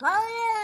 熬夜